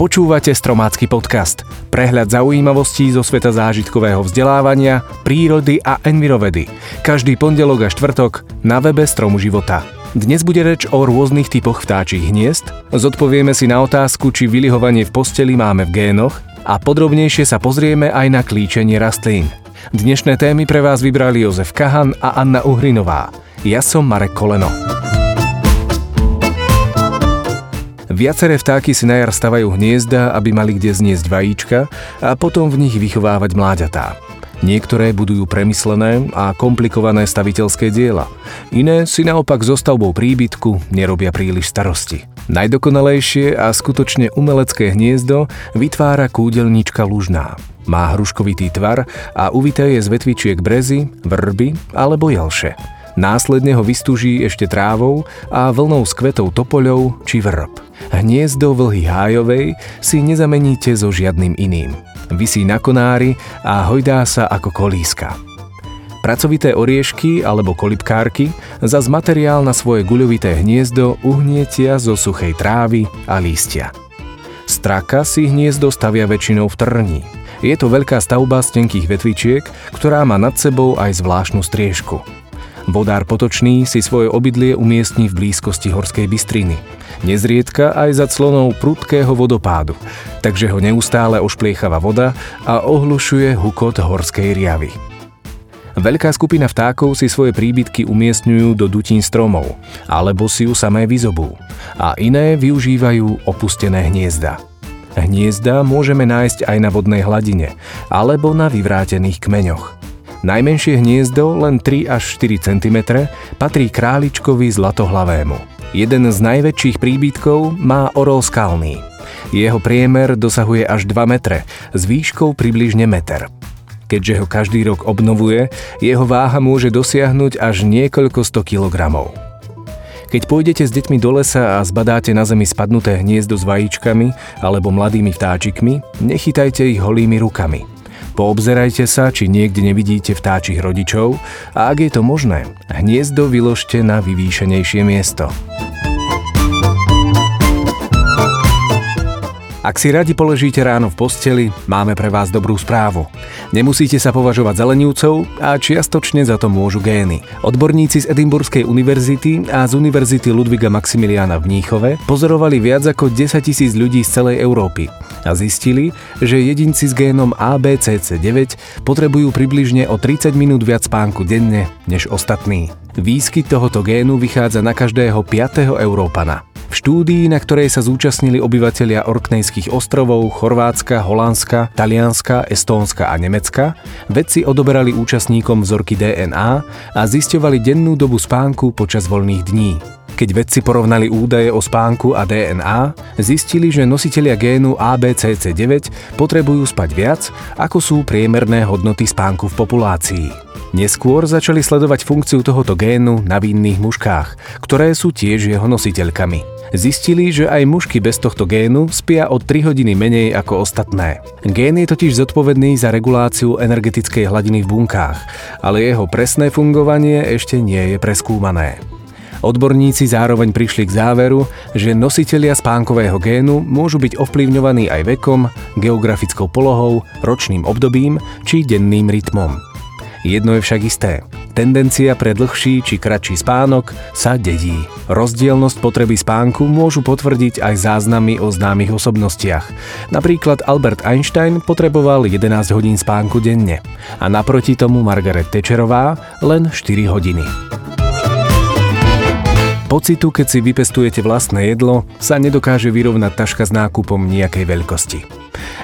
Počúvate Stromácky podcast. Prehľad zaujímavostí zo sveta zážitkového vzdelávania, prírody a envirovedy. Každý pondelok a štvrtok na webe Stromu života. Dnes bude reč o rôznych typoch vtáčich hniezd, zodpovieme si na otázku, či vylihovanie v posteli máme v génoch a podrobnejšie sa pozrieme aj na klíčenie rastlín. Dnešné témy pre vás vybrali Jozef Kahan a Anna Uhrinová. Ja som Marek Koleno. Viaceré vtáky si na jar stavajú hniezda, aby mali kde zniesť vajíčka a potom v nich vychovávať mláďatá. Niektoré budujú premyslené a komplikované staviteľské diela. Iné si naopak so stavbou príbytku nerobia príliš starosti. Najdokonalejšie a skutočne umelecké hniezdo vytvára kúdelníčka lužná. Má hruškovitý tvar a uvité je z vetvičiek brezy, vrby alebo jelše. Následne ho vystúží ešte trávou a vlnou s kvetov topoľov či vrb. Hniezdo vlhy hájovej si nezameníte so žiadnym iným. Vysí na konári a hojdá sa ako kolíska. Pracovité oriešky alebo kolibkárky za materiál na svoje guľovité hniezdo uhnietia zo suchej trávy a lístia. Straka si hniezdo stavia väčšinou v trní. Je to veľká stavba z tenkých vetvičiek, ktorá má nad sebou aj zvláštnu striežku. Vodár potočný si svoje obydlie umiestní v blízkosti horskej bystriny. Nezriedka aj za clonou prudkého vodopádu, takže ho neustále ošpliechava voda a ohlušuje hukot horskej riavy. Veľká skupina vtákov si svoje príbytky umiestňujú do dutín stromov, alebo si ju samé vyzobú, a iné využívajú opustené hniezda. Hniezda môžeme nájsť aj na vodnej hladine, alebo na vyvrátených kmeňoch. Najmenšie hniezdo, len 3 až 4 cm, patrí králičkovi zlatohlavému. Jeden z najväčších príbytkov má orol skalný. Jeho priemer dosahuje až 2 metre, s výškou približne meter. Keďže ho každý rok obnovuje, jeho váha môže dosiahnuť až niekoľko 100 kilogramov. Keď pôjdete s deťmi do lesa a zbadáte na zemi spadnuté hniezdo s vajíčkami alebo mladými vtáčikmi, nechytajte ich holými rukami – Poobzerajte sa, či niekde nevidíte vtáčich rodičov a ak je to možné, hniezdo vyložte na vyvýšenejšie miesto. Ak si radi položíte ráno v posteli, máme pre vás dobrú správu. Nemusíte sa považovať za lenivcov a čiastočne za to môžu gény. Odborníci z Edimburskej univerzity a z Univerzity Ludviga Maximiliana v Mníchove pozorovali viac ako 10 tisíc ľudí z celej Európy a zistili, že jedinci s génom ABCC9 potrebujú približne o 30 minút viac spánku denne než ostatní. Výskyt tohoto génu vychádza na každého 5. Európana. V štúdii, na ktorej sa zúčastnili obyvatelia Orknejských ostrovov, Chorvátska, Holandska, Talianska, Estónska a Nemecka, vedci odoberali účastníkom vzorky DNA a zisťovali dennú dobu spánku počas voľných dní. Keď vedci porovnali údaje o spánku a DNA, zistili, že nositelia génu ABCC9 potrebujú spať viac, ako sú priemerné hodnoty spánku v populácii. Neskôr začali sledovať funkciu tohoto génu na vinných muškách, ktoré sú tiež jeho nositeľkami. Zistili, že aj mužky bez tohto génu spia o 3 hodiny menej ako ostatné. Gén je totiž zodpovedný za reguláciu energetickej hladiny v bunkách, ale jeho presné fungovanie ešte nie je preskúmané. Odborníci zároveň prišli k záveru, že nositelia spánkového génu môžu byť ovplyvňovaní aj vekom, geografickou polohou, ročným obdobím či denným rytmom. Jedno je však isté. Tendencia pre dlhší či kratší spánok sa dedí. Rozdielnosť potreby spánku môžu potvrdiť aj záznamy o známych osobnostiach. Napríklad Albert Einstein potreboval 11 hodín spánku denne a naproti tomu Margaret Thatcherová len 4 hodiny. Pocitu, keď si vypestujete vlastné jedlo, sa nedokáže vyrovnať taška s nákupom nejakej veľkosti.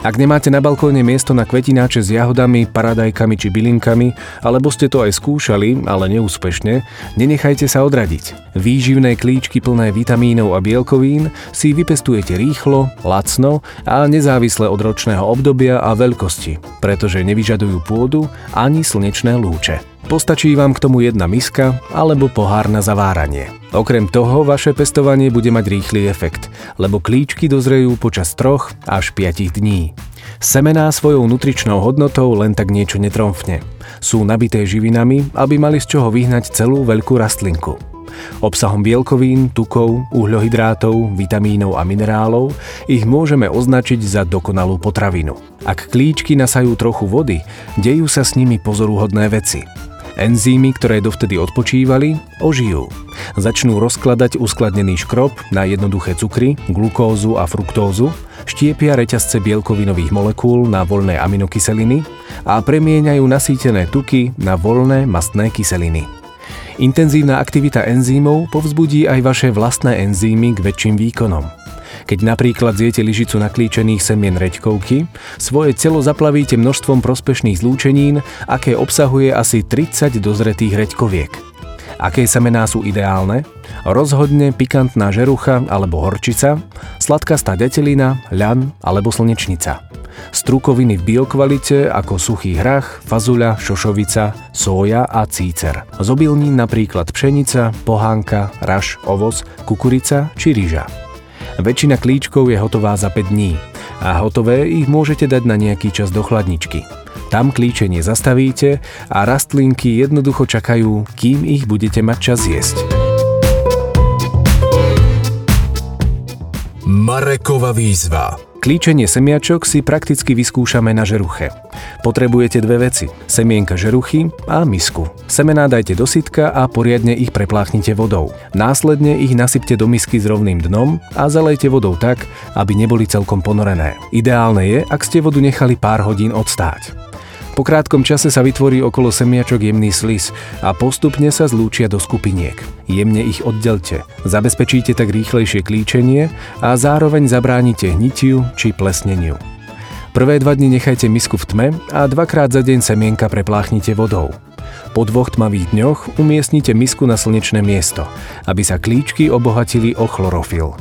Ak nemáte na balkóne miesto na kvetináče s jahodami, paradajkami či bylinkami, alebo ste to aj skúšali, ale neúspešne, nenechajte sa odradiť. Výživné klíčky plné vitamínov a bielkovín si vypestujete rýchlo, lacno a nezávisle od ročného obdobia a veľkosti, pretože nevyžadujú pôdu ani slnečné lúče. Postačí vám k tomu jedna miska alebo pohár na zaváranie. Okrem toho, vaše pestovanie bude mať rýchly efekt, lebo klíčky dozrejú počas troch až 5 dní. Semená svojou nutričnou hodnotou len tak niečo netromfne. Sú nabité živinami, aby mali z čoho vyhnať celú veľkú rastlinku. Obsahom bielkovín, tukov, uhľohydrátov, vitamínov a minerálov ich môžeme označiť za dokonalú potravinu. Ak klíčky nasajú trochu vody, dejú sa s nimi pozoruhodné veci. Enzymy, ktoré dovtedy odpočívali, ožijú. Začnú rozkladať uskladnený škrob na jednoduché cukry, glukózu a fruktózu, štiepia reťazce bielkovinových molekúl na voľné aminokyseliny a premieňajú nasýtené tuky na voľné mastné kyseliny. Intenzívna aktivita enzýmov povzbudí aj vaše vlastné enzymy k väčším výkonom. Keď napríklad zjete lyžicu naklíčených semien reďkovky, svoje telo zaplavíte množstvom prospešných zlúčenín, aké obsahuje asi 30 dozretých reďkoviek. Aké semená sú ideálne? Rozhodne pikantná žerucha alebo horčica, sladkastá detelina, ľan alebo slnečnica. Strukoviny v biokvalite ako suchý hrach, fazuľa, šošovica, soja a cícer. Z obilnín napríklad pšenica, pohánka, raž, ovoz, kukurica či ryža. Väčšina klíčkov je hotová za 5 dní a hotové ich môžete dať na nejaký čas do chladničky. Tam klíčenie zastavíte a rastlinky jednoducho čakajú, kým ich budete mať čas jesť. Marekova výzva Klíčenie semiačok si prakticky vyskúšame na žeruche. Potrebujete dve veci. Semienka žeruchy a misku. Semená dajte do sitka a poriadne ich prepláchnite vodou. Následne ich nasypte do misky s rovným dnom a zalejte vodou tak, aby neboli celkom ponorené. Ideálne je, ak ste vodu nechali pár hodín odstáť. Po krátkom čase sa vytvorí okolo semiačok jemný slis a postupne sa zlúčia do skupiniek. Jemne ich oddelte. Zabezpečíte tak rýchlejšie klíčenie a zároveň zabránite hnitiu či plesneniu. Prvé dva dni nechajte misku v tme a dvakrát za deň semienka prepláchnite vodou. Po dvoch tmavých dňoch umiestnite misku na slnečné miesto, aby sa klíčky obohatili o chlorofil.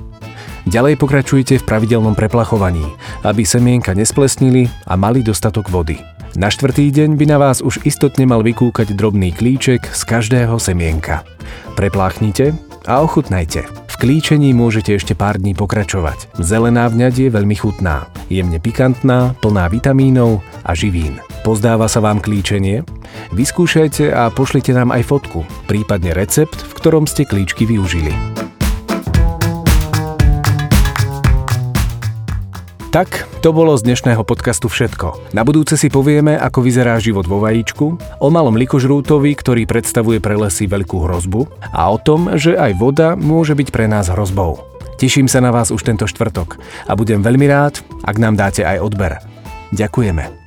Ďalej pokračujte v pravidelnom preplachovaní, aby semienka nesplesnili a mali dostatok vody. Na štvrtý deň by na vás už istotne mal vykúkať drobný klíček z každého semienka. Prepláchnite a ochutnajte. V klíčení môžete ešte pár dní pokračovať. Zelená vňať je veľmi chutná, jemne pikantná, plná vitamínov a živín. Pozdáva sa vám klíčenie? Vyskúšajte a pošlite nám aj fotku, prípadne recept, v ktorom ste klíčky využili. Tak, to bolo z dnešného podcastu všetko. Na budúce si povieme, ako vyzerá život vo vajíčku, o malom likožrútovi, ktorý predstavuje pre lesy veľkú hrozbu a o tom, že aj voda môže byť pre nás hrozbou. Teším sa na vás už tento štvrtok a budem veľmi rád, ak nám dáte aj odber. Ďakujeme.